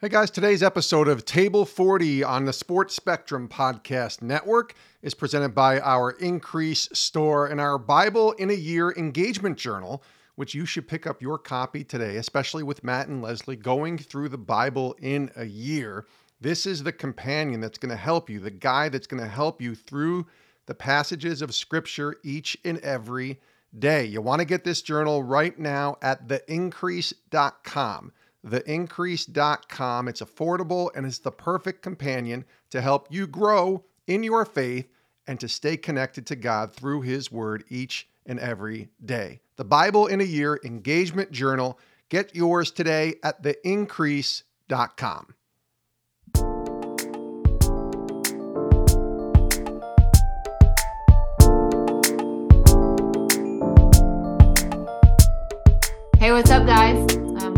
Hey guys, today's episode of Table 40 on the Sports Spectrum Podcast Network is presented by our Increase store and our Bible in a Year engagement journal, which you should pick up your copy today, especially with Matt and Leslie going through the Bible in a year. This is the companion that's going to help you, the guy that's going to help you through the passages of Scripture each and every day. You want to get this journal right now at theincrease.com theincrease.com. It's affordable and it's the perfect companion to help you grow in your faith and to stay connected to God through His Word each and every day. The Bible in a Year Engagement Journal. Get yours today at theincrease.com. Hey, what's up, guys?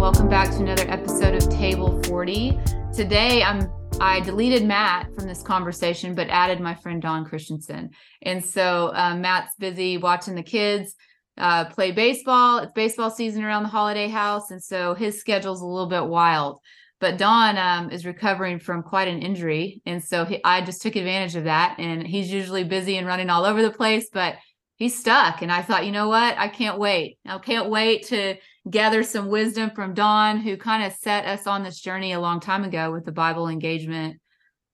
Welcome back to another episode of Table 40. Today, I'm I deleted Matt from this conversation, but added my friend Don Christensen. And so uh, Matt's busy watching the kids uh, play baseball. It's baseball season around the Holliday house, and so his schedule's a little bit wild. But Don um, is recovering from quite an injury, and so he, I just took advantage of that. And he's usually busy and running all over the place, but he's stuck. And I thought, you know what? I can't wait. I can't wait to gather some wisdom from Don, who kind of set us on this journey a long time ago with the Bible engagement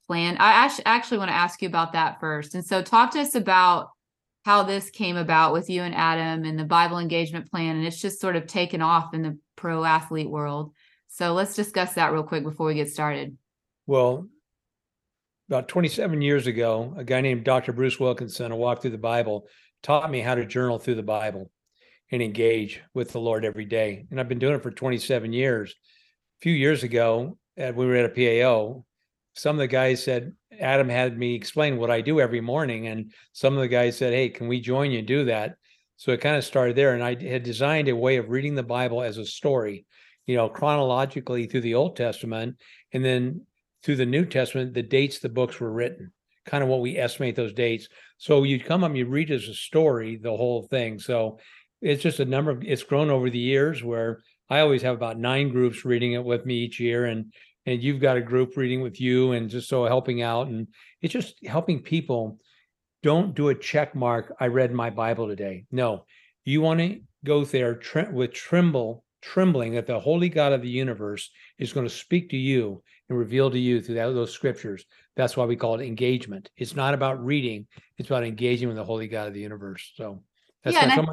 plan. I actually want to ask you about that first. And so, talk to us about how this came about with you and Adam and the Bible engagement plan. And it's just sort of taken off in the pro athlete world. So, let's discuss that real quick before we get started. Well, about 27 years ago, a guy named Dr. Bruce Wilkinson, a walk through the Bible, taught me how to journal through the Bible and engage with the Lord every day. And I've been doing it for 27 years. A few years ago, we were at a PAO, some of the guys said, Adam had me explain what I do every morning. And some of the guys said, Hey, can we join you do that? So it kind of started there. And I had designed a way of reading the Bible as a story, you know, chronologically through the Old Testament and then through the New Testament, the dates the books were written, kind of what we estimate those dates. So you'd come up, you read as a story, the whole thing. So it's just a number of it's grown over the years where I always have about nine groups reading it with me each year and and you've got a group reading with you and just so helping out and it's just helping people don't do a check mark I read my Bible today. No. You want to go there with tremble trembling that the holy God of the universe is going to speak to you and reveal to you through that, those scriptures. That's why we call it engagement. It's not about reading, it's about engaging with the holy God of the universe. So that's yeah, going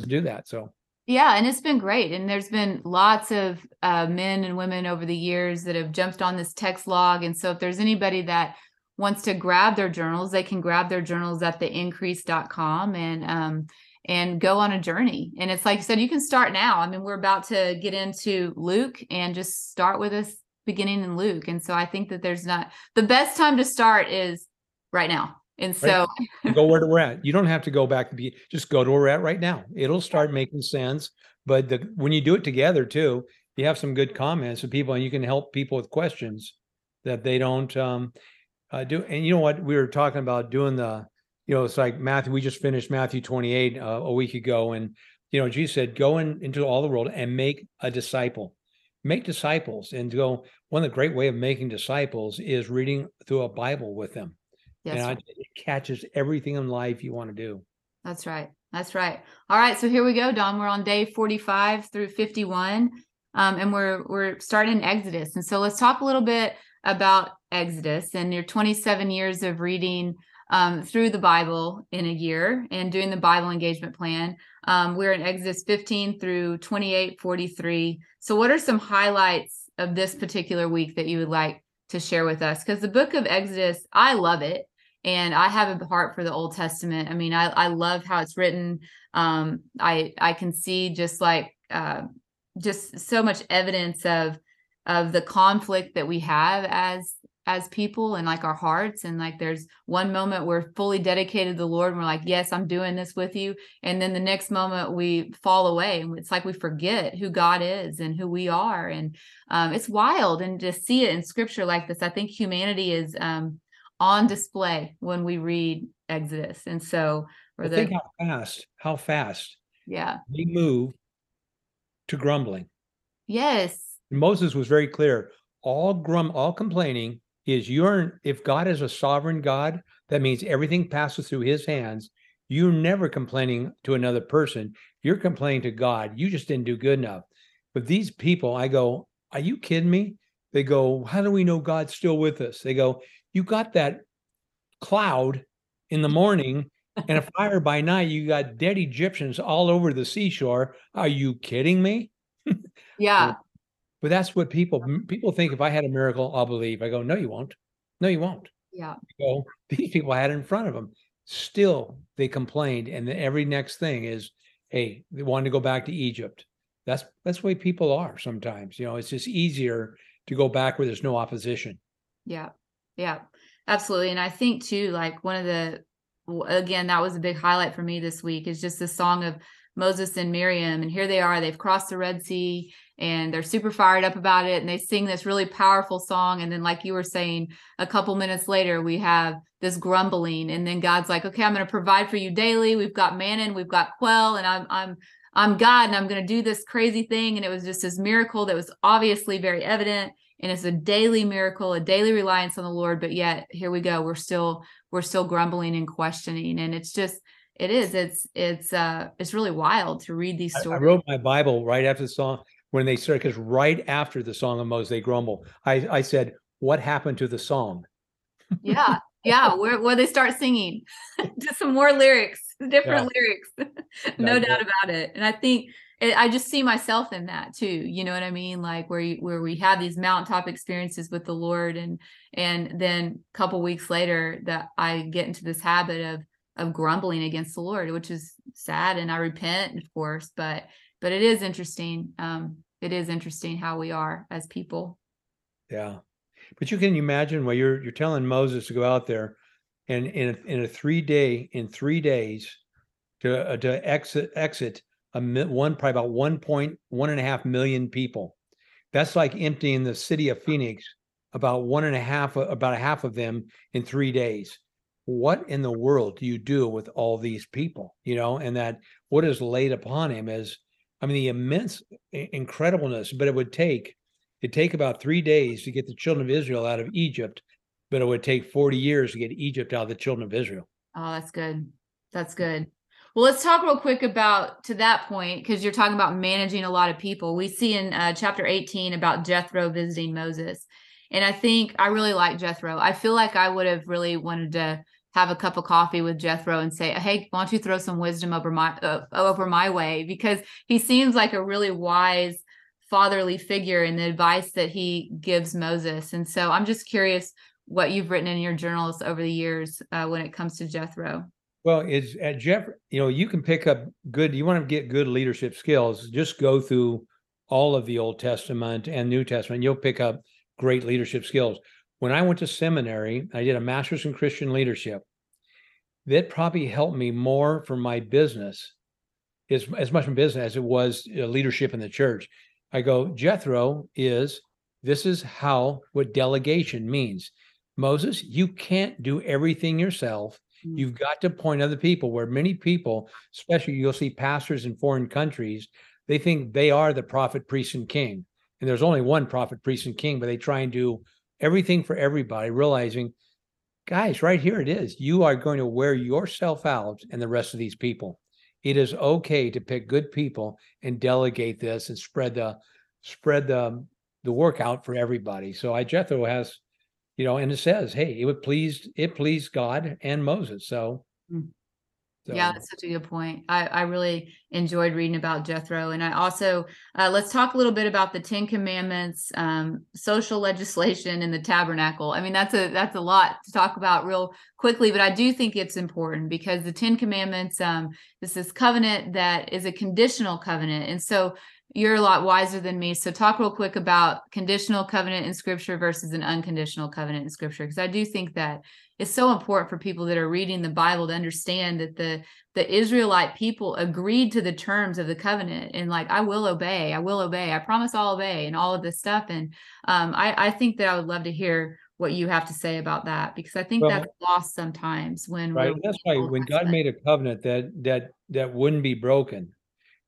to do that. So yeah, and it's been great. And there's been lots of uh, men and women over the years that have jumped on this text log. And so if there's anybody that wants to grab their journals, they can grab their journals at theincrease.com and um and go on a journey. And it's like you said, you can start now. I mean, we're about to get into Luke and just start with us beginning in Luke. And so I think that there's not the best time to start is right now. And so right. go where we're at. You don't have to go back to be just go to where we're at right now. It'll start making sense. But the, when you do it together too, you have some good comments of people and you can help people with questions that they don't um, uh, do. And you know what? We were talking about doing the, you know, it's like Matthew, we just finished Matthew 28 uh, a week ago. And, you know, Jesus said, go in, into all the world and make a disciple make disciples and go one of the great way of making disciples is reading through a bible with them Yes. It catches everything in life you want to do. That's right. That's right. All right. So here we go, Don. We're on day 45 through 51. Um, and we're we're starting Exodus. And so let's talk a little bit about Exodus and your 27 years of reading um, through the Bible in a year and doing the Bible engagement plan. Um, we're in Exodus 15 through 28, 43. So, what are some highlights of this particular week that you would like to share with us? Because the book of Exodus, I love it and I have a heart for the Old Testament. I mean, I, I love how it's written. Um, I I can see just like uh, just so much evidence of of the conflict that we have as as people and like our hearts and like there's one moment we're fully dedicated to the lord and we're like yes i'm doing this with you and then the next moment we fall away and it's like we forget who god is and who we are and um, it's wild and to see it in scripture like this i think humanity is um, on display when we read Exodus. And so, or the, think how fast, how fast, yeah, we move to grumbling. Yes. Moses was very clear. all grum, all complaining is you're if God is a sovereign God, that means everything passes through his hands. You're never complaining to another person. You're complaining to God. You just didn't do good enough. But these people, I go, Are you kidding me? They go, How do we know God's still with us? They go, You got that cloud in the morning and a fire by night. You got dead Egyptians all over the seashore. Are you kidding me? Yeah. But that's what people people think. If I had a miracle, I'll believe. I go, no, you won't. No, you won't. Yeah. So these people had it in front of them. Still, they complained, and the every next thing is, hey, they wanted to go back to Egypt. That's that's the way people are sometimes. You know, it's just easier to go back where there's no opposition. Yeah. Yeah. Absolutely. And I think too, like one of the again, that was a big highlight for me this week is just the song of Moses and Miriam. And here they are, they've crossed the Red Sea and they're super fired up about it. And they sing this really powerful song. And then, like you were saying, a couple minutes later, we have this grumbling. And then God's like, okay, I'm going to provide for you daily. We've got manna, we've got quail, and I'm, I'm, I'm God, and I'm going to do this crazy thing. And it was just this miracle that was obviously very evident. And it's a daily miracle, a daily reliance on the Lord. But yet, here we go. We're still, we're still grumbling and questioning. And it's just, it is. It's it's uh it's really wild to read these stories. I, I wrote my Bible right after the song when they started because right after the song of Moses they grumble. I I said, "What happened to the song?" yeah, yeah, where where they start singing, just some more lyrics, different yeah. lyrics, no yeah, doubt about it. And I think it, I just see myself in that too. You know what I mean? Like where you, where we have these mountaintop experiences with the Lord, and and then a couple weeks later that I get into this habit of of grumbling against the Lord, which is sad. And I repent, of course, but but it is interesting. Um, it is interesting how we are as people. Yeah, but you can imagine where you're you're telling Moses to go out there, and in a, in a three day in three days to uh, to exit exit a one probably about one point one and a half million people. That's like emptying the city of Phoenix about one and a half about a half of them in three days what in the world do you do with all these people you know and that what is laid upon him is i mean the immense incredibleness but it would take it take about three days to get the children of israel out of egypt but it would take 40 years to get egypt out of the children of israel. Oh that's good. That's good. Well let's talk real quick about to that point because you're talking about managing a lot of people. We see in uh, chapter 18 about jethro visiting moses and i think i really like jethro. I feel like i would have really wanted to have a cup of coffee with Jethro and say, "Hey, why don't you throw some wisdom over my uh, over my way?" Because he seems like a really wise fatherly figure in the advice that he gives Moses. And so I'm just curious what you've written in your journals over the years uh, when it comes to Jethro. Well, it's at Jeff. You know, you can pick up good. You want to get good leadership skills. Just go through all of the Old Testament and New Testament. You'll pick up great leadership skills when I went to seminary, I did a master's in Christian leadership. That probably helped me more for my business, as, as much in business as it was leadership in the church. I go, Jethro is this is how what delegation means. Moses, you can't do everything yourself. Mm. You've got to point other people where many people, especially you'll see pastors in foreign countries, they think they are the prophet, priest, and king. And there's only one prophet, priest, and king, but they try and do everything for everybody, realizing, guys, right here it is. You are going to wear yourself out and the rest of these people. It is okay to pick good people and delegate this and spread the spread the the work out for everybody. So I Jethro has, you know, and it says, hey, it would please it pleased God and Moses. So mm. So. Yeah, that's such a good point. I, I really enjoyed reading about Jethro. And I also, uh, let's talk a little bit about the 10 commandments, um, social legislation and the tabernacle. I mean, that's a, that's a lot to talk about real quickly, but I do think it's important because the 10 commandments, um, this is covenant that is a conditional covenant. And so you're a lot wiser than me. So talk real quick about conditional covenant in scripture versus an unconditional covenant in scripture. Cause I do think that it's so important for people that are reading the Bible to understand that the the Israelite people agreed to the terms of the covenant and like I will obey, I will obey, I promise I'll obey, and all of this stuff. And um, I, I think that I would love to hear what you have to say about that because I think well, that's lost sometimes when right. That's why when God made a covenant that that that wouldn't be broken,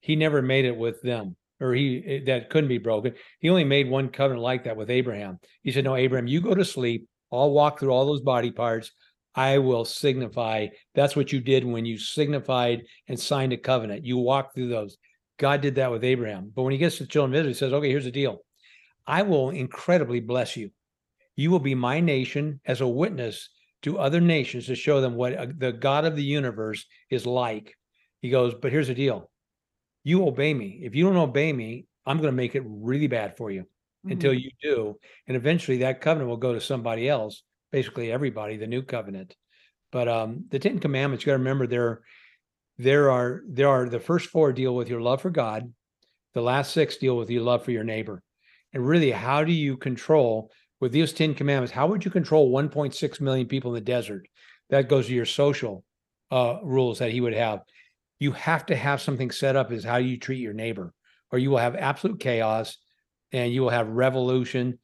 He never made it with them. or he eh, that couldn't be broken. He only made one covenant like that with Abraham. He said, No, Abraham, you go to sleep. I'll walk through all those body parts. I will signify. That's what you did when you signified and signed a covenant. You walk through those. God did that with Abraham. But when he gets to the children of Israel, he says, Okay, here's the deal. I will incredibly bless you. You will be my nation as a witness to other nations to show them what uh, the God of the universe is like. He goes, But here's the deal you obey me. If you don't obey me, I'm going to make it really bad for you. Until you do. And eventually that covenant will go to somebody else, basically everybody, the new covenant. But um, the Ten Commandments, you got to remember there, there are there are the first four deal with your love for God, the last six deal with your love for your neighbor. And really, how do you control with these Ten Commandments? How would you control 1.6 million people in the desert? That goes to your social uh, rules that he would have you have to have something set up is how you treat your neighbor or you will have absolute chaos and you will have revolution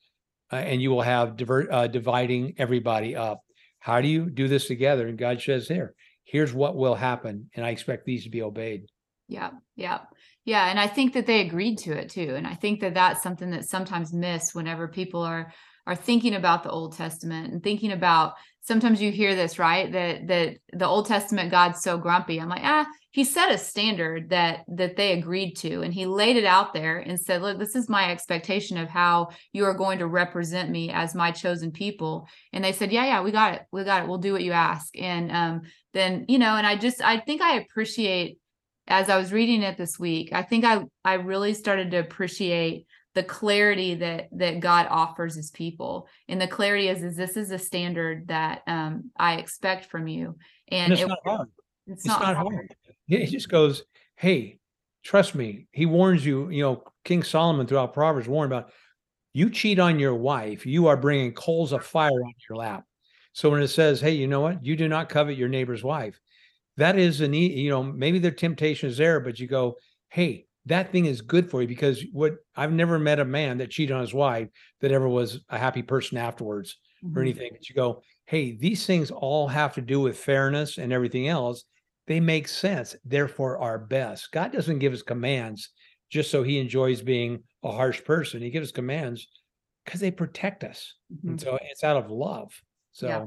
uh, and you will have divert, uh, dividing everybody up. How do you do this together? And god says here here's what will happen and i expect these to be obeyed. Yeah yeah yeah and i think that they agreed to it too and i think that that's something that's sometimes missed whenever people are are thinking about the old testament and thinking about sometimes you hear this right that that the old testament god's so grumpy. I'm like ah he set a standard that that they agreed to and he laid it out there and said look this is my expectation of how you are going to represent me as my chosen people. And they said yeah yeah we got it we got it we'll do what you ask. And um, then you know and i just i think i appreciate as i was reading it this week i think i i really started to appreciate the clarity that that god offers his people and the clarity is is this is a standard that um, i expect from you. And, and it's it, not hard. it's, it's not, not hard. hard he just goes, Hey, trust me. He warns you, you know, King Solomon throughout Proverbs warned about you cheat on your wife, you are bringing coals of fire on your lap. So when it says, Hey, you know what? You do not covet your neighbor's wife. That is an, you know, maybe the temptation is there, but you go, Hey, that thing is good for you because what I've never met a man that cheated on his wife that ever was a happy person afterwards mm-hmm. or anything. But you go, hey, these things all have to do with fairness and everything else they make sense, therefore are best. God doesn't give us commands just so he enjoys being a harsh person. He gives commands because they protect us. Mm-hmm. And so it's out of love. So yeah.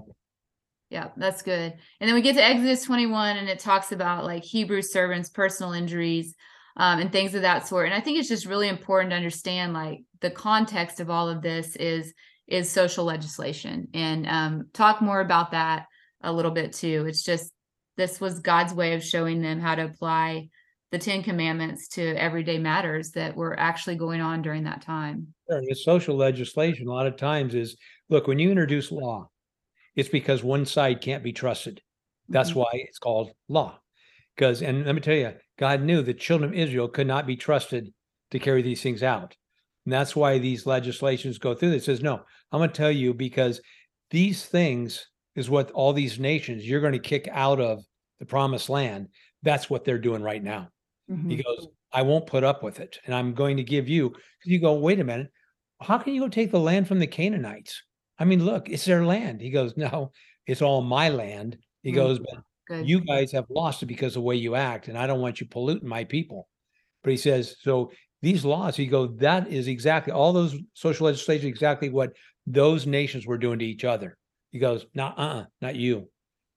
yeah. that's good. And then we get to Exodus 21 and it talks about like Hebrew servants, personal injuries, um, and things of that sort. And I think it's just really important to understand like the context of all of this is is social legislation and um, talk more about that a little bit too. It's just this was God's way of showing them how to apply the Ten Commandments to everyday matters that were actually going on during that time. Sure. The social legislation, a lot of times, is look, when you introduce law, it's because one side can't be trusted. That's mm-hmm. why it's called law. Because, and let me tell you, God knew the children of Israel could not be trusted to carry these things out. And that's why these legislations go through. It says, no, I'm going to tell you because these things is what all these nations you're going to kick out of the promised land, that's what they're doing right now. Mm-hmm. He goes, I won't put up with it. And I'm going to give you, because you go, wait a minute, how can you go take the land from the Canaanites? I mean, look, it's their land. He goes, no, it's all my land. He mm-hmm. goes, but Good. you guys have lost it because of the way you act, and I don't want you polluting my people. But he says, so these laws, he goes, that is exactly all those social legislation, exactly what those nations were doing to each other. He goes, not uh, not you.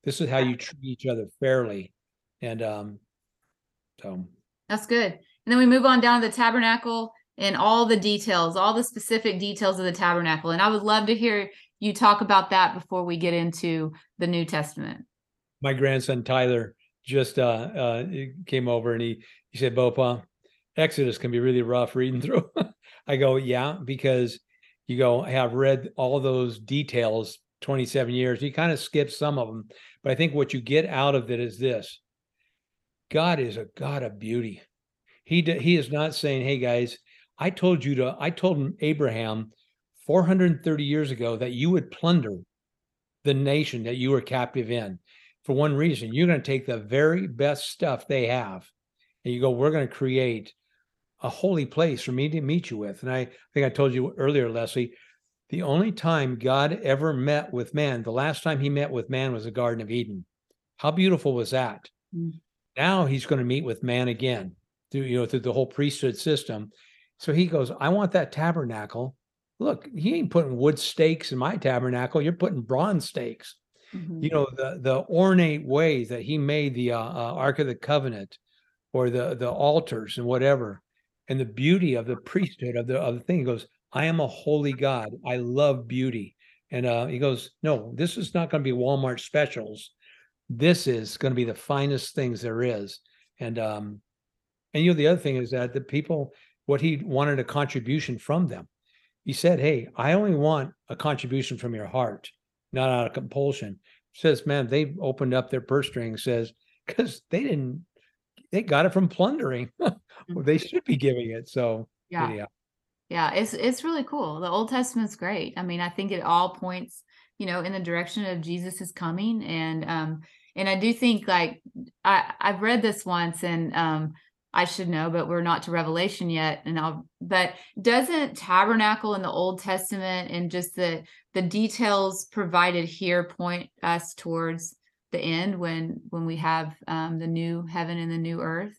This is how you treat each other fairly. And um, so that's good. And then we move on down to the tabernacle and all the details, all the specific details of the tabernacle. And I would love to hear you talk about that before we get into the New Testament. My grandson Tyler just uh, uh, came over and he he said, "Bopa, Exodus can be really rough reading through." I go, "Yeah," because you go, I have read all those details 27 years. He kind of skips some of them, but I think what you get out of it is this God is a God of beauty. He, he is not saying, hey guys, I told you to, I told Abraham 430 years ago that you would plunder the nation that you were captive in for one reason. You're going to take the very best stuff they have and you go, we're going to create a holy place for me to meet you with. And I, I think I told you earlier, Leslie, the only time God ever met with man, the last time he met with man was the Garden of Eden. How beautiful was that? Mm. Now he's going to meet with man again. through you know through the whole priesthood system. So he goes, I want that tabernacle. Look, he ain't putting wood stakes in my tabernacle. You're putting bronze stakes. Mhm. You know the the ornate ways that he made the uh, uh, Ark of the Covenant, or the the altars and whatever, and the beauty of the priesthood of the of the thing. He goes, I am a holy God. I love beauty. And uh, he goes, No, this is not going to be Walmart specials. This is going to be the finest things there is. And um, and you know the other thing is that the people, what he wanted a contribution from them. He said, Hey, I only want a contribution from your heart, not out of compulsion. Says, man, they opened up their purse string, says, because they didn't, they got it from plundering. They should be giving it. So Yeah. anyhow. Yeah, it's it's really cool. The Old Testament's great. I mean, I think it all points, you know, in the direction of Jesus is coming. And um, and I do think like I I've read this once and um I should know, but we're not to Revelation yet. And I'll but doesn't tabernacle in the Old Testament and just the the details provided here point us towards the end when when we have um the new heaven and the new earth?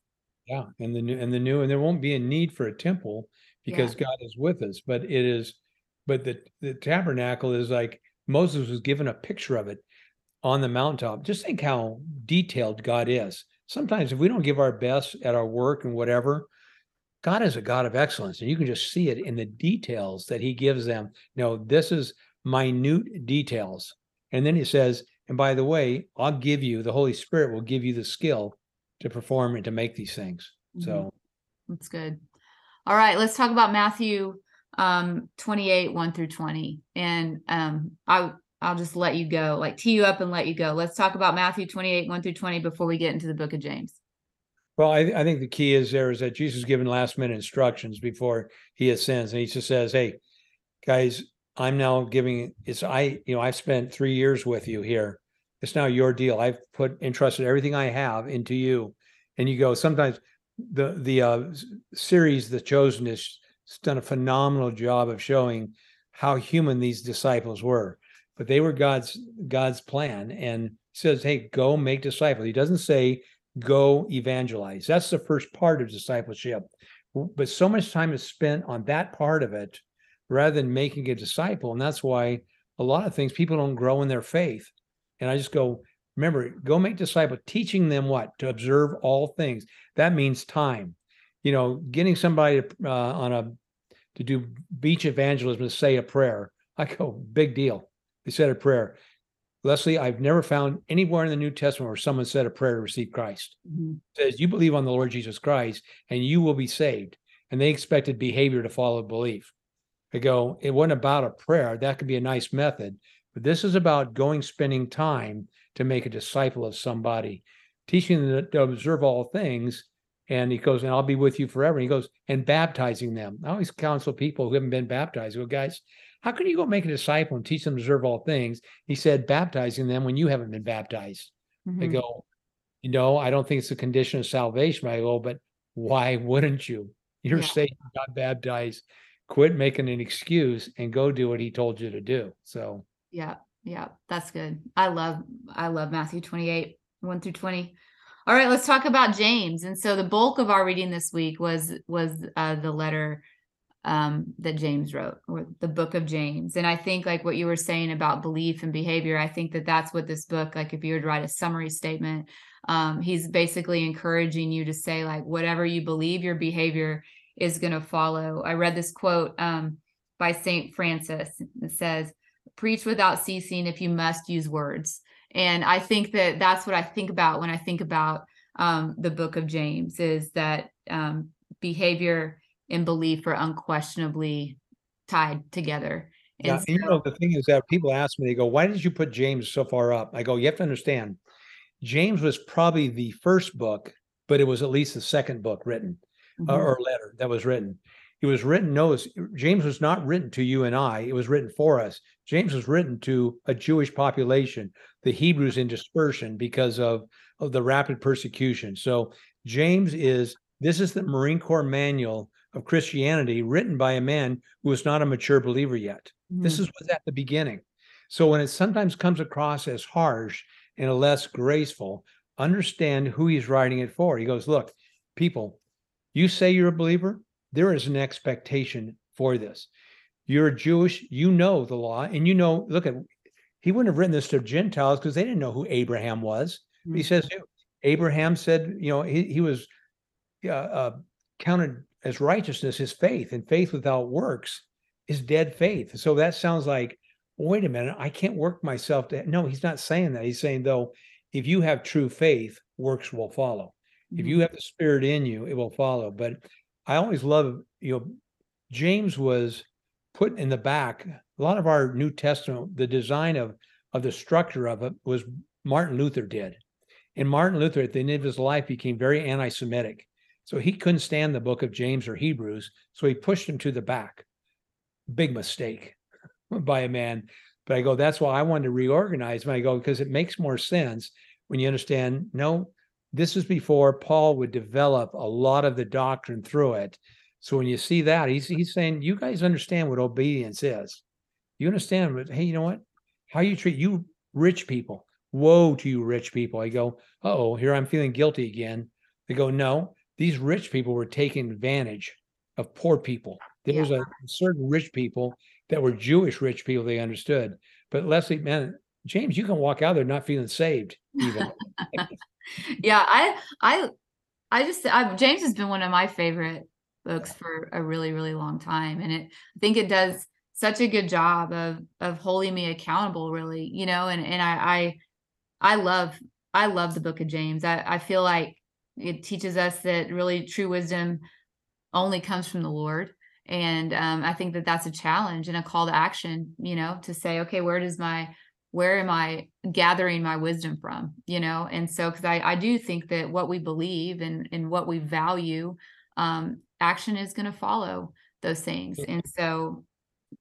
Yeah, and the new and the new, and there won't be a need for a temple Yeah. because God is with us. But it is, but the the tabernacle is like Moses was given a picture of it on the mountaintop. Just think how detailed God is. Sometimes if we don't give our best at our work and whatever, God is a God of excellence, and you can just see it in the details that He gives them. No, this is minute details, and then He says, "And by the way, I'll give you the Holy Spirit will give you the skill to perform and to make these things." So mm-hmm. That's good. All right, let's talk about Matthew um 28, 1 through 20. And um I I'll just let you go, like tee you up and let you go. Let's talk about Matthew 28, 1 through 20 before we get into the book of James. Well, I, I think the key is there is that Jesus given last minute instructions before he ascends, and he just says, "Hey, guys, I'm now giving it's I you know I've spent three years with you here. It's now your deal. I've put entrusted everything I have into you." And you go. Sometimes the the uh, series, The Chosen, has done a phenomenal job of showing how human these disciples were, but they were God's God's plan, and says, "Hey, go make disciples." He doesn't say go evangelize. That's the first part of discipleship. But so much time is spent on that part of it rather than making a disciple. And that's why a lot of things people don't grow in their faith. And I just go, remember, go make disciples, teaching them what? To observe all things. That means time. You know, getting somebody to, uh, on a to do beach evangelism to say a prayer. I go, big deal. They said a prayer. Leslie, I've never found anywhere in the New Testament where someone said a prayer to receive Christ. Mhm. It says you believe on the Lord Jesus Christ and you will be saved. And they expected behavior to follow belief. I go, it wasn't about a prayer. That could be a nice method, but this is about going, spending time to make a disciple of somebody, teaching them to observe all things. And he goes, and I'll be with you forever. And he goes, and baptizing them. I always counsel people who haven't been baptized. Go, guys, how can you go make a disciple and teach them to observe all things? He said, baptizing them when you haven't been baptized. They Mhm. go, you know, I don't think it's a condition of salvation. I go, but why wouldn't you? You're Yeah. saved, you got baptized. Quit making an excuse and go do what he told you to do. So Yeah, yeah, that's good. I love I love Matthew 28, 1 through 20. All right, let's talk about James. And so the bulk of our reading this week was was uh the letter um that James wrote or the book of James. And I think like what you were saying about belief and behavior, I think that that's what this book like if you were to write a summary statement, um he's basically encouraging you to say like whatever you believe your behavior is going to follow. I read this quote um by St. Francis. It says preach without ceasing if you must use words and i think that that's what i think about when i think about um, the book of james is that um, behavior and belief are unquestionably tied together yeah, and and you know the thing is that people ask me, they go, Why did you put James so far up? I go, You have to understand, James was probably the first book, but it was at least the second book written. Mhm. or, or letter that was written. It was written, no James was not written to you and I, it was written for us. James was written to a Jewish population, the Hebrews in dispersion because of, of the rapid persecution. So James is, this is the Marine Corps manual of Christianity written by a man who was not a mature believer yet. This Mhm. is what's at the beginning. So when it sometimes comes across as harsh and a less graceful, understand who he's writing it for. He goes, look, people, You say you're a believer, there is an expectation for this. You're Jewish, you know the law, and you know, look at he wouldn't have written this to Gentiles because they didn't know who Abraham was. Mm-hmm. He says Abraham said, you know, he, he was uh, uh, counted as righteousness, his faith, and faith without works is dead faith. So that sounds like, wait a minute, I can't work myself to. No, he's not saying that. He's saying, though, if you have true faith, works will follow. Mm-hmm. If you mm-hmm. have the spirit in you, it will follow. But I always love, you know, James was put in the back. A lot of our New Testament, the design of of the structure of it was Martin Luther did. And Martin Luther, at the end of his life, became very anti Semitic. So he couldn't stand the book of James or Hebrews. So he pushed him to the back. Big mistake by a man. But I go, that's why I wanted to reorganize. And I go, because it makes more sense when you understand, no, this is before Paul would develop a lot of the doctrine through it. So when you see that, he's he's saying, you guys understand what obedience is. You understand, but hey, you know what? How you treat you rich people. Woe to you, rich people. I go, oh, here I'm feeling guilty again. They go, no, these rich people were taking advantage of poor people. There yeah. was a certain rich people that were Jewish rich people they understood. But Leslie, man, James, you can walk out there not feeling saved even. yeah, I I I just I, James has been one of my favorite books for a really really long time and it I think it does such a good job of of holding me accountable really, you know, and and I I I love I love the book of James. I I feel like it teaches us that really true wisdom only comes from the Lord. And um, I think that that's a challenge and a call to action, you know, to say, okay, where does my, where am I gathering my wisdom from, you know? And so, because I, I do think that what we believe and, and what we value, um, action is going to follow those things. And so,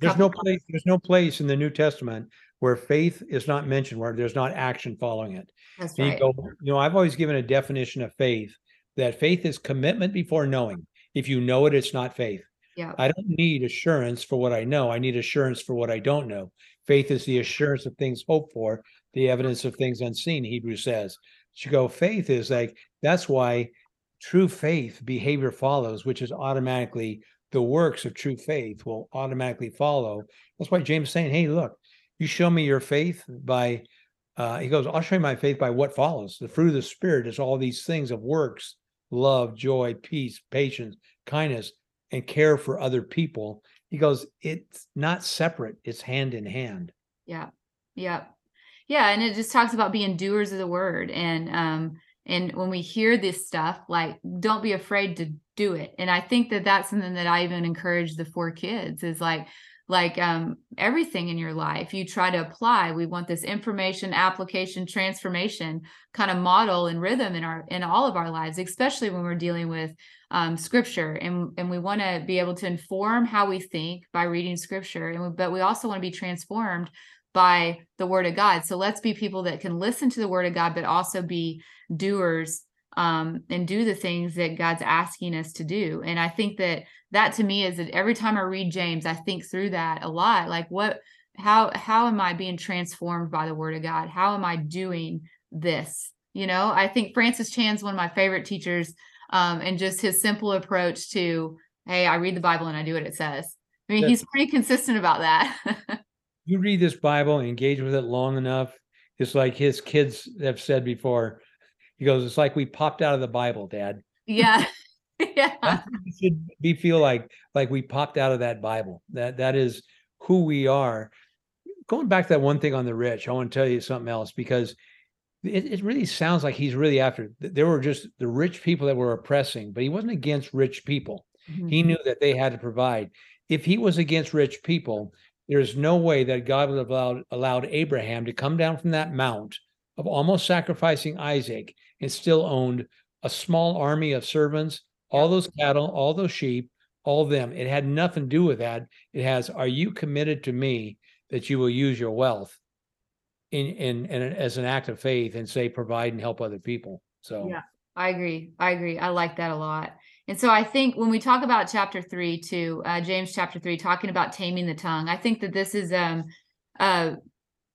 there's no place, there's no place in the New Testament where faith is not mentioned, where there's not action following it. That's right. You, go, you know, I've always given a definition of faith that faith is commitment before knowing. If you know it, it's not faith. Yeah. I don't need assurance for what I know. I need assurance for what I don't know. Faith is the assurance of things hoped for, the evidence of things unseen, Hebrews says. So You go, faith is like, that's why true faith behavior follows, which is automatically the works of true faith will automatically follow. That's why James saying, hey, look, you show me your faith by, uh, he goes, I'll show you my faith by what follows. The fruit of the Spirit is all these things of works, love, joy, peace, patience, kindness, and care for other people. He goes, it's not separate, it's hand in hand. Yeah. Yeah. Yeah. And it just talks about being doers of the word. And, um, and when we hear this stuff, like, don't be afraid to do it. And I think that that's something that I even encourage the four kids is like, like um, everything in your life you try to apply. We want this information application transformation kind of model and rhythm in our in all of our lives especially when we're dealing with um, scripture. And and we want to be able to inform how we think by reading scripture. And we, but we also want to be transformed by the word of god so let's be people that can listen to the word of god but also be doers um, and do the things that God's asking us to do. And I think that that to me is that every time I read James, I think through that a lot. Like what, how, how am I being transformed by the word of God? How am I doing this? You know, I think Francis Chan's one of my favorite teachers um, and just his simple approach to, hey, I read the Bible and I do what it says. I mean, he's pretty consistent about that. you read this Bible, and engage with it long enough. It's like his kids have said before he goes, it's like we popped out of the Bible, Dad. Yeah. yeah. should be feel like like we popped out of that Bible. That that is who we are. Going back to that one thing on the rich, I want to tell you something else because it, it really sounds like he's really after there were just the rich people that were oppressing, but he wasn't against rich people. Mm-hmm. He knew that they had to provide. If he was against rich people, there's no way that God would have allowed, allowed Abraham to come down from that mount of almost sacrificing Isaac and still owned a small army of servants, all those cattle, all those sheep, all them. It had nothing to do with that. It has, are you committed to me that you will use your wealth in, in, in as an act of faith and say, provide and help other people? So, yeah, I agree. I agree. I like that a lot. And so I think when we talk about chapter three, too, uh, James chapter three, talking about taming the tongue, I think that this is um, uh,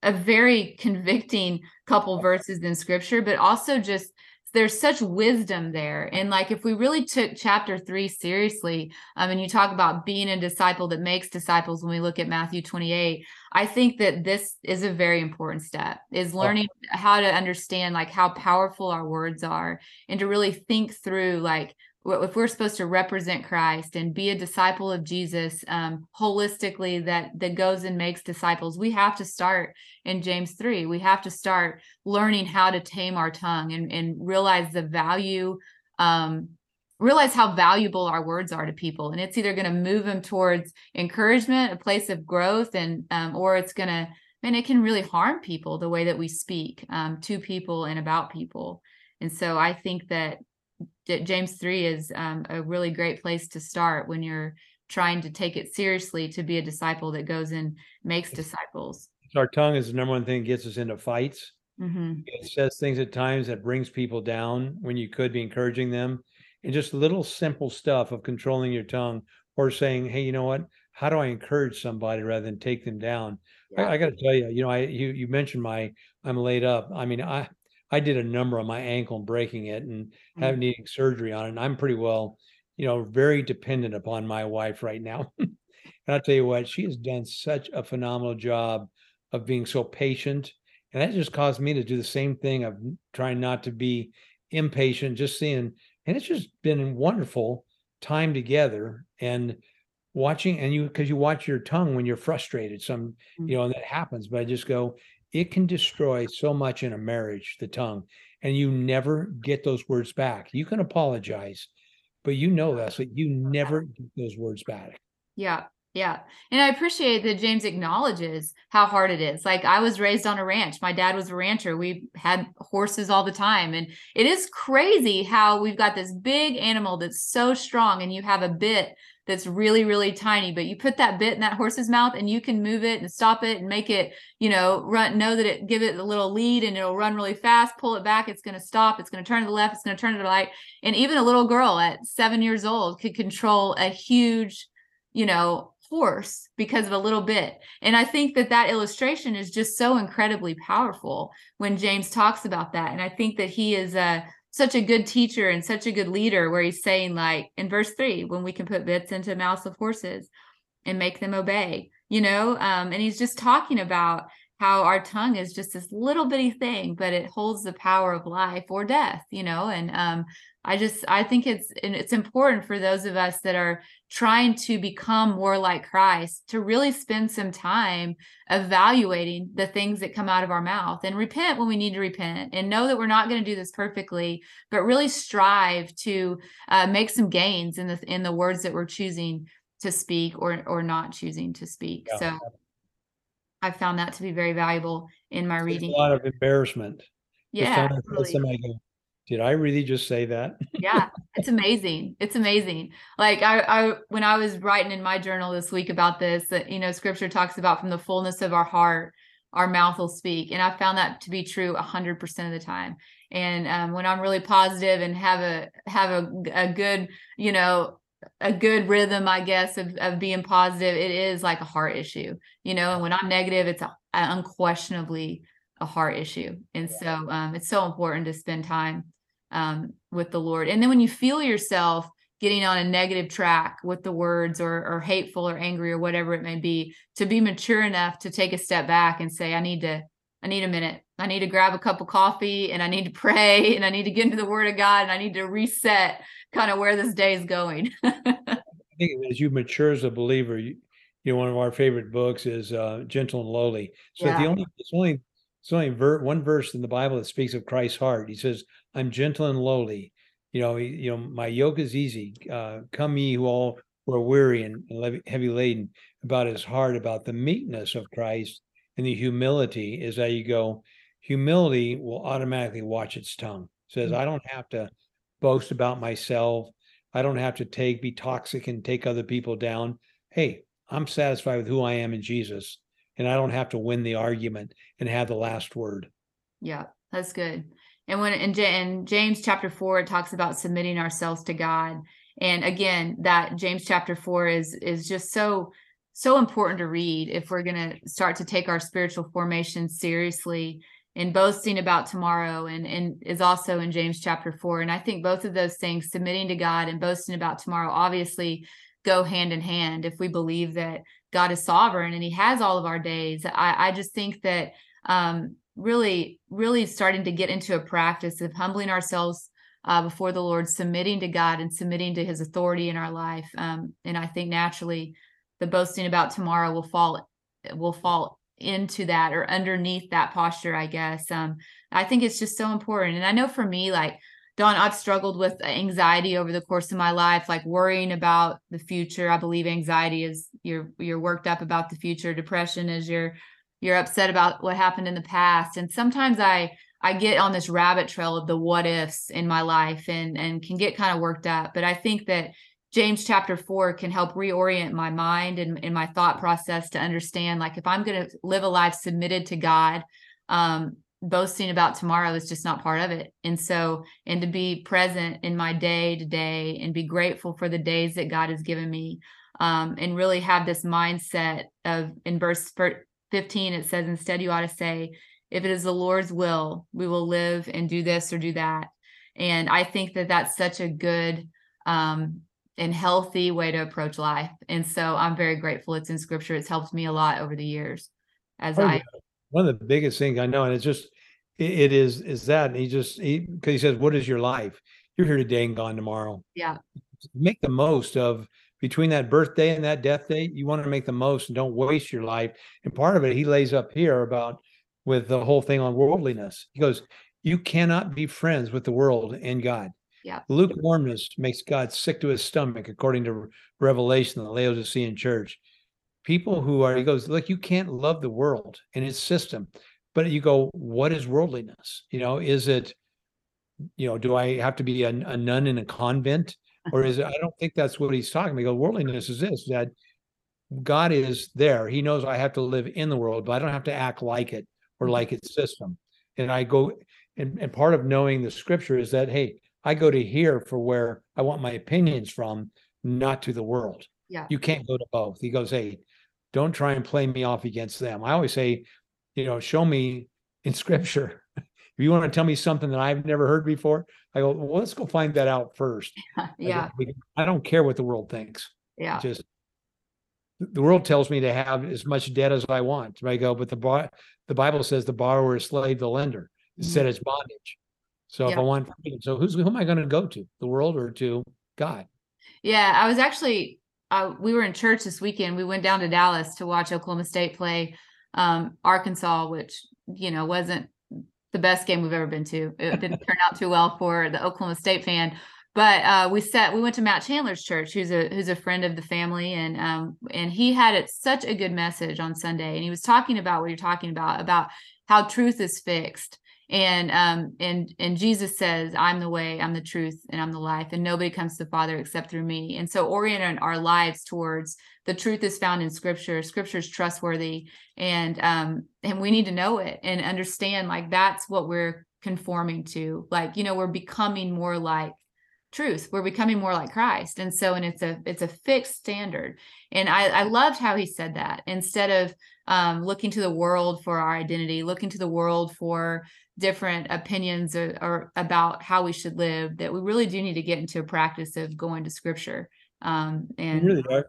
a very convicting couple verses in scripture, but also just there's such wisdom there and like if we really took chapter 3 seriously um and you talk about being a disciple that makes disciples when we look at Matthew 28 I think that this is a very important step is learning oh. how to understand like how powerful our words are and to really think through like if we're supposed to represent Christ and be a disciple of Jesus um, holistically, that that goes and makes disciples, we have to start in James three. We have to start learning how to tame our tongue and and realize the value, um, realize how valuable our words are to people, and it's either going to move them towards encouragement, a place of growth, and um, or it's going to, and it can really harm people the way that we speak um, to people and about people. And so I think that James 3 is um, a really great place to start when you're trying to take it seriously to be a disciple that goes and makes disciples. Our tongue is the number one thing that gets us into fights. Mm-hmm. It says things at times that brings people down when you could be encouraging them. And just little simple stuff of controlling your tongue or saying, hey, you know what? How do I encourage somebody rather than take them down? Yeah. I, I got to tell you, you know, I you you mentioned my I'm laid up. I mean, I I did a number on my ankle and breaking it and mm-hmm. having needing surgery on it. And I'm pretty well, you know, very dependent upon my wife right now. and I'll tell you what, she has done such a phenomenal job of being so patient. And that just caused me to do the same thing of trying not to be impatient, just seeing, and it's just been a wonderful time together and watching and you because you watch your tongue when you're frustrated some you know and that happens but i just go it can destroy so much in a marriage, the tongue, and you never get those words back. You can apologize, but you know that's that you never get those words back. Yeah. Yeah. And I appreciate that James acknowledges how hard it is. Like I was raised on a ranch. My dad was a rancher. We had horses all the time. And it is crazy how we've got this big animal that's so strong and you have a bit that's really really tiny but you put that bit in that horse's mouth and you can move it and stop it and make it you know run know that it give it a little lead and it'll run really fast pull it back it's going to stop it's going to turn to the left it's going to turn to the right. And even a little girl at seven years old could control a huge you know horse because of a little bit. And i think that that illustration is just so incredibly powerful when james talks about that. And i think that he is a such a good teacher and such a good leader where he's saying like in verse 3 when we can put bits into mouths of horses and make them obey you know? Um, and he's just talking about how our tongue is just this little bitty thing but it holds the power of life or death you know? And um, I just I think it's and it's important for those of us that are trying to become more like Christ to really spend some time evaluating the things that come out of our mouth and repent when we need to repent and know that we're not going to do this perfectly, but really strive to uh, make some gains in the in the words that we're choosing to speak or or not choosing to speak. Yeah. So I found that to be very valuable in my reading. a lot of embarrassment. Yeah, somebody did I really just say that? yeah, it's amazing. It's amazing. Like I, I, when I was writing in my journal this week about this, that you know, Scripture talks about from the fullness of our heart, our mouth will speak, and I found that to be true a hundred percent of the time. And um, when I'm really positive and have a have a a good, you know, a good rhythm, I guess, of of being positive, it is like a heart issue, you know. And when I'm negative, it's unquestionably a heart issue. And so um, it's so important to spend time um, with the Lord. And then when you feel yourself getting on a negative track with the words or, or hateful or angry or whatever it may be, to be mature enough to take a step back and say, I need to, I need a minute. I need to grab a cup of coffee and I need to pray and I need to get into the word of God and I need to reset kind of where this day is going. I think as you mature as a believer, you, you know, one of our favorite books is uh, Gentle and Lowly. So yeah. the only, it's only it's only ver- one verse in the Bible that speaks of Christ's heart. He says, "I'm gentle and lowly." You know, you know, my yoke is easy. Uh, come ye who all were weary and heavy laden. About his heart, about the meekness of Christ and the humility is that you go. Humility will automatically watch its tongue. It says, mm-hmm. I don't have to boast about myself. I don't have to take be toxic and take other people down. Hey, I'm satisfied with who I am in Jesus and I don't have to win the argument and have the last word. Yeah, that's good. And when in, in James chapter four, it talks about submitting ourselves to God. And again, that James chapter four is is just so so important to read if we're going to start to take our spiritual formation seriously and boasting about tomorrow and and is also in James chapter 4 and I think both of those things submitting to God and boasting about tomorrow obviously go hand in hand if we believe that God is sovereign and he has all of our days. I I just think that um really really starting to get into a practice of humbling ourselves uh, before the Lord submitting to God and submitting to his authority in our life. Um and I think naturally the boasting about tomorrow will fall will fall into that or underneath that posture i guess. Um i think it's just so important. And i know for me like Don, I've struggled with anxiety over the course of my life, like worrying about the future. I believe anxiety is you're you're worked up about the future. Depression is you're you're upset about what happened in the past. And sometimes I I get on this rabbit trail of the what ifs in my life and and can get kind of worked up. But I think that James chapter four can help reorient my mind and, and my thought process to understand like if I'm going to live a life submitted to God, um, boasting about tomorrow is just not part of it. And so, and to be present in my day to day and be grateful for the days that God has given me, um, and really have this mindset of in verse 15, it says, instead, you ought to say, if it is the Lord's will, we will live and do this or do that. And I think that that's such a good um, and healthy way to approach life. And so I'm very grateful it's in scripture. It's helped me a lot over the years as oh, I one of the biggest things I know, and it's just it, it is is that and he just he because he says, What is your life? You're here today and gone tomorrow. Yeah. Make the most of between that birthday and that death date. You want to make the most and don't waste your life. And part of it he lays up here about with the whole thing on worldliness. He goes, You cannot be friends with the world and God. Yeah. Lukewarmness makes God sick to his stomach, according to Revelation, the Laodicean church. People who are, he goes, look, you can't love the world and its system. But you go, what is worldliness? You know, is it, you know, do I have to be a, a nun in a convent? Or is it, I don't think that's what he's talking about. Go, worldliness is this, that God is there. He knows I have to live in the world, but I don't have to act like it or like its system. And I go, and, and part of knowing the scripture is that, hey, I go to here for where I want my opinions from, not to the world. Yeah. You can't go to both. He goes, Hey, don't try and play me off against them. I always say, you know, show me in scripture. if you want to tell me something that I've never heard before, I go, well, let's go find that out first. yeah. I, I don't care what the world thinks. Yeah. Just the world tells me to have as much debt as I want. I go, but the the Bible says the borrower is slave to the lender. It said mm. it's bondage. So if I want freedom, so who's who am I going to go to? The world or to God? Yeah, I was actually uh, we were in church this weekend. We went down to Dallas to watch Oklahoma State play um, Arkansas, which you know wasn't the best game we've ever been to. It didn't turn out too well for the Oklahoma State fan. But uh, we sat. We went to Matt Chandler's church, who's a who's a friend of the family, and um, and he had it such a good message on Sunday, and he was talking about what you're talking about about how truth is fixed and um and and jesus says i'm the way i'm the truth and i'm the life and nobody comes to the father except through me. And so orienting our lives towards the truth is found in scripture. Scripture is trustworthy and um and we need to know it and understand like that's what we're conforming to. Like you know we're becoming more like truth. We're becoming more like christ. And so and it's a it's a fixed standard. And i i loved how he said that. Instead of um looking to the world for our identity looking to the world for different opinions or, or, about how we should live that we really do need to get into a practice of going to scripture um and really our,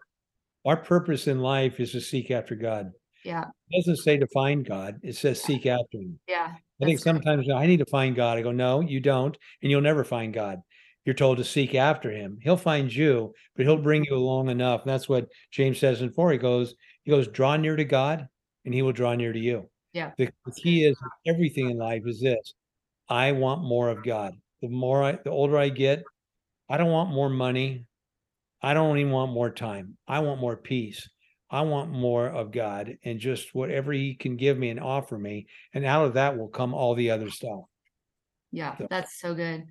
our purpose in life is to seek after god. Yeah. It doesn't say to find god it says seek after him. Yeah i think sometimes i need to find god. I go no you don't and you'll never find god. You're told to seek after him. He'll find you but he'll bring you along enough. And that's what james says in four. He goes he goes draw near to god and he will draw near to you yeah. The, the key is everything in life is this. I want more of God. The more I, the older I get, I don't want more money. I don't even want more time. I want more peace. I want more of God and just whatever He can give me and offer me. And out of that will come all the other stuff. Yeah, so. that's so good.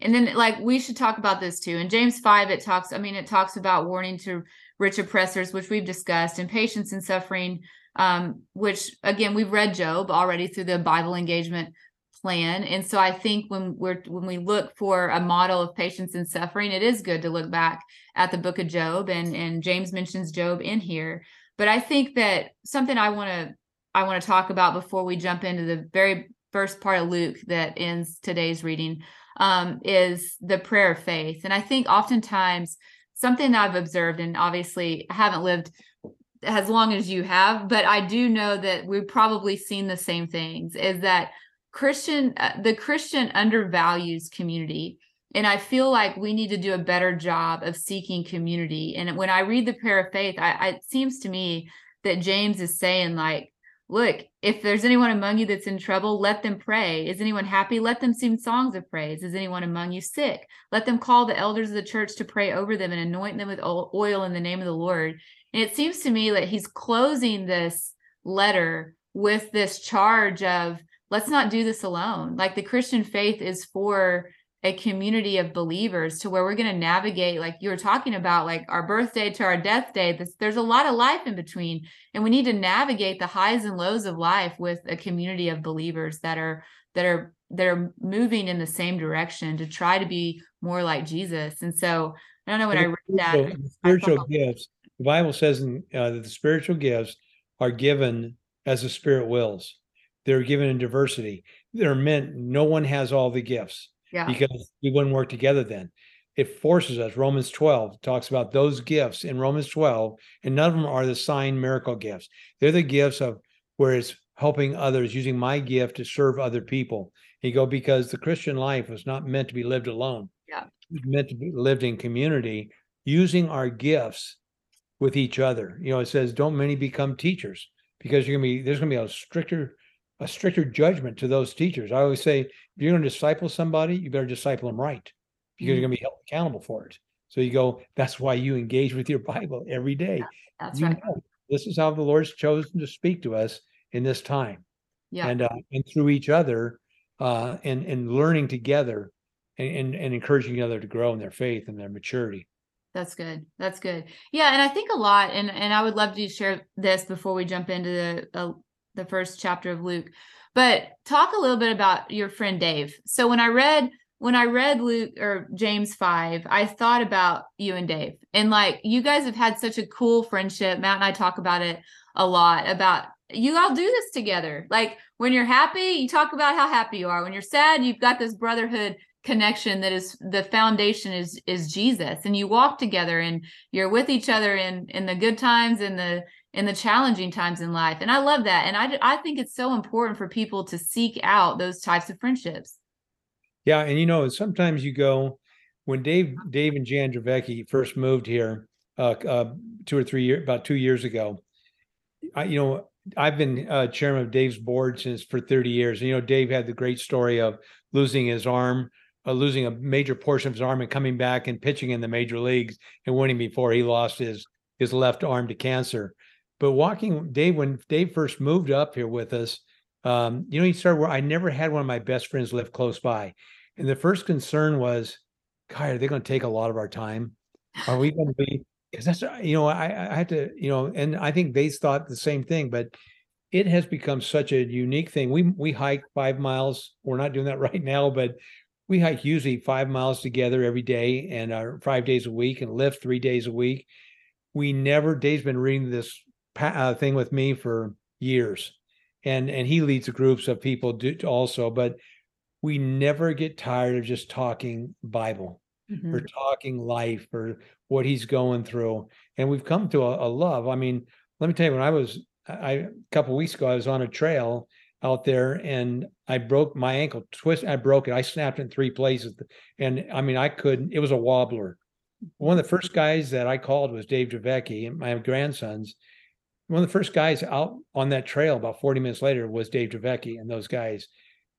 And then, like, we should talk about this too. In James 5, it talks, I mean, it talks about warning to rich oppressors, which we've discussed, and patience and suffering um, which again we've read Job already through the Bible engagement plan, and so I think when we're when we look for a model of patience and suffering, it is good to look back at the Book of Job, and and James mentions Job in here. But I think that something I want to I want to talk about before we jump into the very first part of Luke that ends today's reading um, is the prayer of faith. And I think oftentimes something that I've observed, and obviously haven't lived as long as you have, but I do know that we've probably seen the same things is that Christian, uh, the Christian undervalues community. And I feel like we need to do a better job of seeking community. And when I read the prayer of faith, I, I, it seems to me that James is saying, like, look, if there's anyone among you that's in trouble, let them pray. Is anyone happy? Let them sing songs of praise. Is anyone among you sick? Let them call the elders of the church to pray over them and anoint them with oil in the name of the Lord. And it seems to me that he's closing this letter with this charge of let's not do this alone. Like the Christian faith is for a community of believers to where we're going to navigate like you were talking about like our birthday to our death day this, there's a lot of life in between and we need to navigate the highs and lows of life with a community of believers that are that are that are moving in the same direction to try to be more like jesus. And so i don't know when i read that spiritual gifts. The bible says in, uh, that the spiritual gifts are given as the spirit wills. They're given in diversity. They're meant no one has all the gifts yeah. because we wouldn't work together then. It forces us. Romans 12 talks about those gifts in Romans 12, and none of them are the sign miracle gifts. They're the gifts of where it's helping others, using my gift to serve other people. You go because the Christian life was not meant to be lived alone. Yeah. It was meant to be lived in community, using our gifts with each other. You know, it says, don't many become teachers because you're gonna be there's gonna be a stricter a stricter judgment to those teachers. I always say, if you're going to disciple somebody, you better disciple them right because you're going to be held accountable for it. So you go, that's why you engage with your Bible every day. That's you right. Know, this is how the Lord's chosen to speak to us in this time. Yeah. And uh, and through each other, uh, and and learning together, and, and and encouraging each other to grow in their faith and their maturity. That's good. That's good. Yeah, and I think a lot, and and I would love to share this before we jump into the uh, the first chapter of Luke. But talk a little bit about your friend Dave. So when I read when I read Luke or James 5, I thought about you and Dave. And like you guys have had such a cool friendship. Matt and I talk about it a lot about you all do this together. Like when you're happy, you talk about how happy you are. When you're sad, you've got this brotherhood connection that is the foundation is is Jesus and you walk together and you're with each other in in the good times and the in the challenging times in life. And I love that. And I, I think it's so important for people to seek out those types of friendships. Yeah. And you know, sometimes you go, when Dave, Dave and Jan Dravecky first moved here uh, uh, two or three years, about two years ago, I, you know, I've been uh, chairman of Dave's board since for 30 years. And, you know, Dave had the great story of losing his arm, uh, losing a major portion of his arm and coming back and pitching in the major leagues and winning before he lost his his left arm to cancer. But walking Dave, when Dave first moved up here with us, um, you know, he started where I never had one of my best friends live close by. And the first concern was, God, are they going to take a lot of our time? Are we going to be because that's you know, I, I had to, you know, and I think they thought the same thing, but it has become such a unique thing. We we hike five miles. We're not doing that right now, but we hike usually five miles together every day and uh, five days a week and lift three days a week. We never, Dave's been reading this uh, thing with me for years, and and he leads groups of people do, also. But we never get tired of just talking Bible mm-hmm. or talking life or what he's going through, and we've come to a, a love. I mean, let me tell you, when I was I, a couple weeks ago, I was on a trail out there and I broke my ankle twist. I broke it. I snapped in three places. And I mean, I couldn't, it was a wobbler. One of the first guys that I called was Dave Dravecky and my grandsons one of the first guys out on that trail about 40 minutes later was Dave Dravecky and those guys.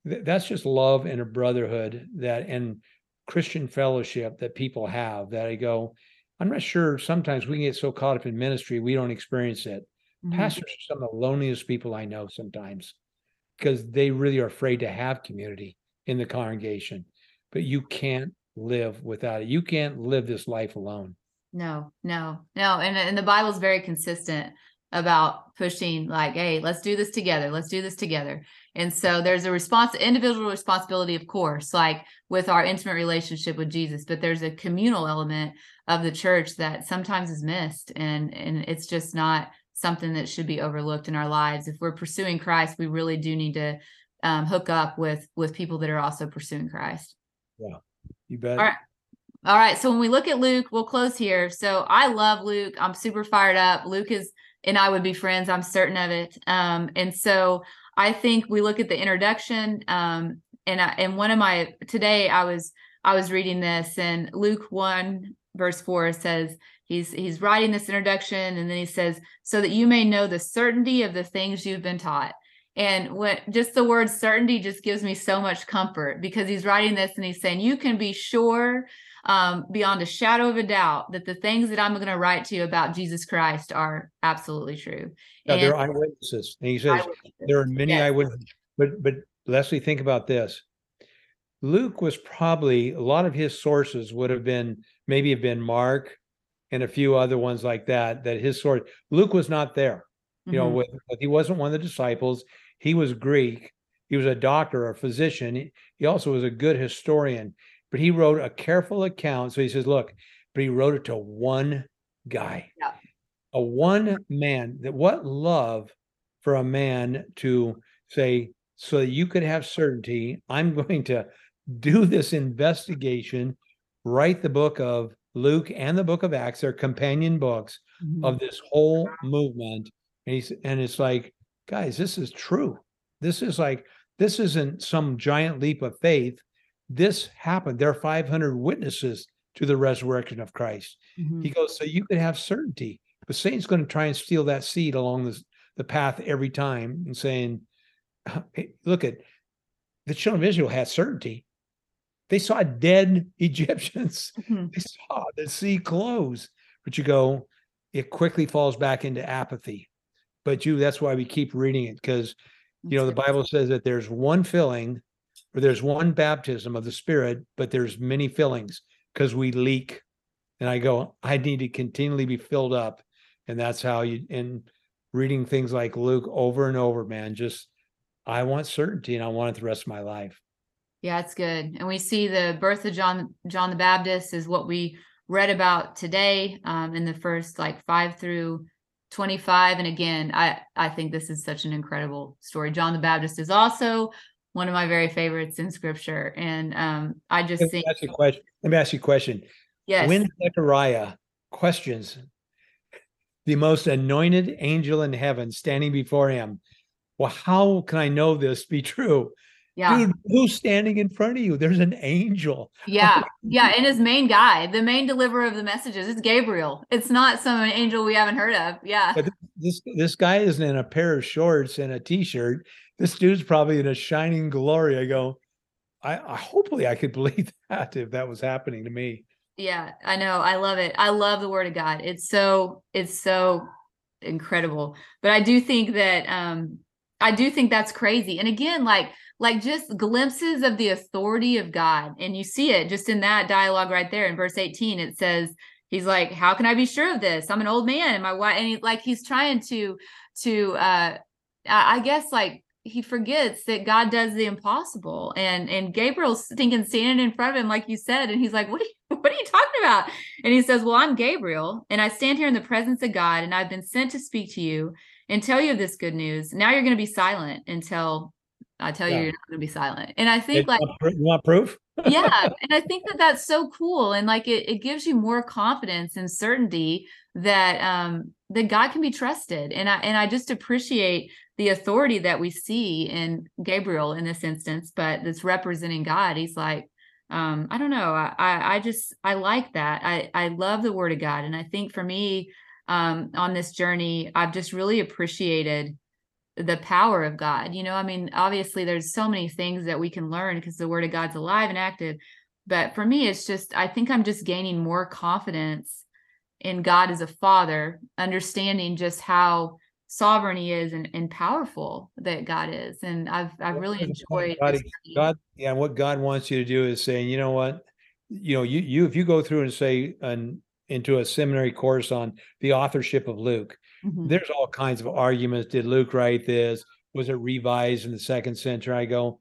That's just love and a brotherhood that and Christian fellowship that people have that I go, I'm not sure sometimes we get so caught up in ministry, we don't experience it. Mm-hmm. Pastors are some of the loneliest people I know sometimes because they really are afraid to have community in the congregation. But you can't live without it. You can't live this life alone. No, no, no. And, and the Bible's very consistent about pushing like hey let's do this together let's do this together and so there's a response individual responsibility of course like with our intimate relationship with jesus but there's a communal element of the church that sometimes is missed and and it's just not something that should be overlooked in our lives if we're pursuing christ we really do need to um, hook up with with people that are also pursuing Christ. Yeah, you bet. All right. All right. So when we look at Luke, we'll close here. So I love Luke. I'm super fired up. Luke is and I would be friends. I'm certain of it. Um, and so I think we look at the introduction. Um, and I, and one of my today I was I was reading this and Luke one verse four says he's he's writing this introduction and then he says so that you may know the certainty of the things you've been taught and what just the word certainty just gives me so much comfort because he's writing this and he's saying you can be sure um, beyond a shadow of a doubt that the things that I'm going to write to you about Jesus Christ are absolutely true. Yeah, and, they're eyewitnesses. And he says there are many yes. eyewitnesses. But but Leslie, think about this. Luke was probably a lot of his sources would have been maybe have been Mark and a few other ones like that. That his source Luke was not there. You mm-hmm. know, with, he wasn't one of the disciples. He was Greek. He was a doctor, a physician. He, he also was a good historian but he wrote a careful account. So he says, look, but he wrote it to one guy, yeah. a one man. That what love for a man to say, so that you could have certainty. I'm going to do this investigation, write the book of Luke and the book of Acts, they're companion books mm-hmm. of this whole movement. And he's and it's like, guys, this is true. This is like this isn't some giant leap of faith this happened. There are 500 witnesses to the resurrection of Christ. Mm-hmm. He goes, so you could have certainty. But Satan's going to try and steal that seed along this, the path every time and saying, hey, look at the children of Israel had certainty. They saw dead Egyptians. Mm-hmm. They saw the sea close. But you go, it quickly falls back into apathy. But you, that's why we keep reading it because you know the Bible says that there's one filling where there's one baptism of the Spirit, but there's many fillings because we leak. And I go, I need to continually be filled up. And that's how you, in reading things like Luke over and over, man, just, I want certainty and I want it the rest of my life. Yeah, it's good. And we see the birth of John, John the Baptist is what we read about today um, in the first like five through 25 and again i i think this is such an incredible story john the baptist is also one of my very favorites in scripture. And um, I just Let think. Ask you a question. Let me ask you a question. Yes. When Zechariah questions the most anointed angel in heaven standing before him, well, how can I know this be true? Yeah. Dude, who's standing in front of you? There's an angel. Yeah. Yeah. And his main guy, the main deliverer of the messages, it's Gabriel. It's not some angel we haven't heard of. Yeah. But this this guy isn't in a pair of shorts and a t-shirt this dude's probably in a shining glory. I go, I, I hopefully I could believe that if that was happening to me. Yeah, I know. I love it. I love the word of God. It's so it's so incredible. But I do think that um I do think that's crazy. And again, like like just glimpses of the authority of God. And you see it just in that dialogue right there in verse 18. It says, he's like, How can I be sure of this? I'm an old man and my wife, and he like he's trying to to uh I guess like he forgets that God does the impossible. And and Gabriel's thinking standing in front of him, like you said, and he's like, What are you what are you talking about? And he says, Well, I'm Gabriel, and I stand here in the presence of God, and I've been sent to speak to you and tell you of this good news. Now you're going to be silent until I tell yeah. you you're not going to be silent. And I think like you want proof? yeah, and I think that that's so cool, and like it, it gives you more confidence and certainty that um that God can be trusted. And I and I just appreciate the authority that we see in Gabriel in this instance, but that's representing God. He's like, um, I don't know. I, I just I like that. I I love the word of God. And I think for me, um, on this journey, I've just really appreciated the power of God. You know, I mean, obviously there's so many things that we can learn because the word of God's alive and active. But for me, it's just I think I'm just gaining more confidence in God as a father, understanding just how sovereign he is and, and powerful that God is. And I've I've really enjoyed God, God, yeah, what God wants you to do is saying, you know what, you know, you you if you go through and say an into a seminary course on the authorship of Luke, mm-hmm. there's all kinds of arguments. Did Luke write this? Was it revised in the second century? I go,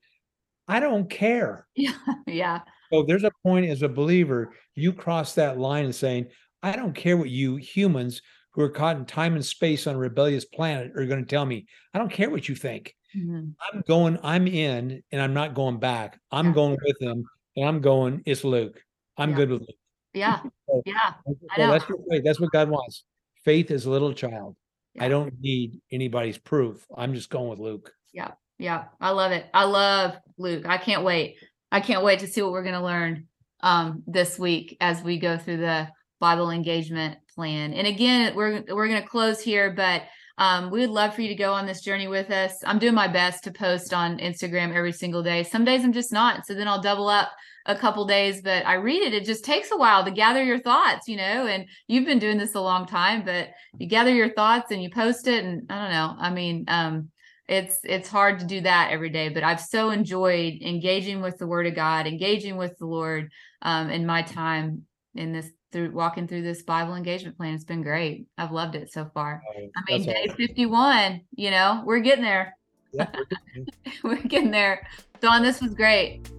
I don't care. Yeah. Yeah. So there's a point as a believer, you cross that line and saying, I don't care what you humans who are caught in time and space on a rebellious planet are going to tell me. I don't care what you think. Mm-hmm. I'm going, I'm in, and I'm not going back. I'm yeah. going with him, and I'm going, it's Luke. I'm yeah. good with Luke. Yeah. so, yeah. Know. That's, what, that's what God wants. Faith is a little child. Yeah. I don't need anybody's proof. I'm just going with Luke. Yeah. Yeah. I love it. I love Luke. I can't wait. I can't wait to see what we're going to learn um, this week as we go through the Bible engagement plan. And again, we're we're going to close here, but um, we would love for you to go on this journey with us. I'm doing my best to post on Instagram every single day. Some days I'm just not. So then I'll double up a couple days, but I read it. It just takes a while to gather your thoughts, you know, and you've been doing this a long time, but you gather your thoughts and you post it. And I don't know. I mean, um, it's it's hard to do that every day but i've so enjoyed engaging with the word of god engaging with the lord um, in my time in this through walking through this Bible engagement plan. It's been great. I've loved it so far. Oh, I mean, day awesome. 51, you know, we're getting there. Yeah, we're, getting there. Don, this was great.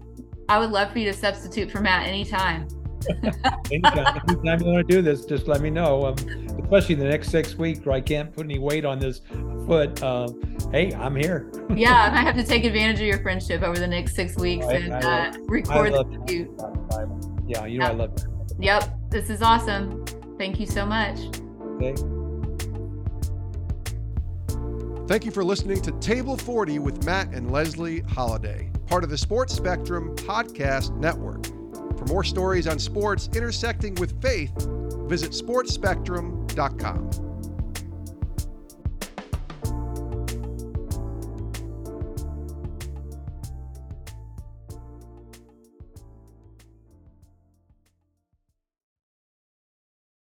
I would love for you to substitute for Matt anytime. anytime, anytime you want to do this, just let me know. Um, especially the next six weeks where I can't put any weight on this foot. Uh, hey, I'm here. yeah, I have to take advantage of your friendship over the next six weeks I, and I uh, record you. Yeah, you know I love it. Yep. This is awesome. Thank you so much. Okay. Thank you for listening to Table 40 with Matt and Leslie Holliday, part of the Sports Spectrum Podcast Network. For more stories on sports intersecting with faith, visit sportsspectrum.com.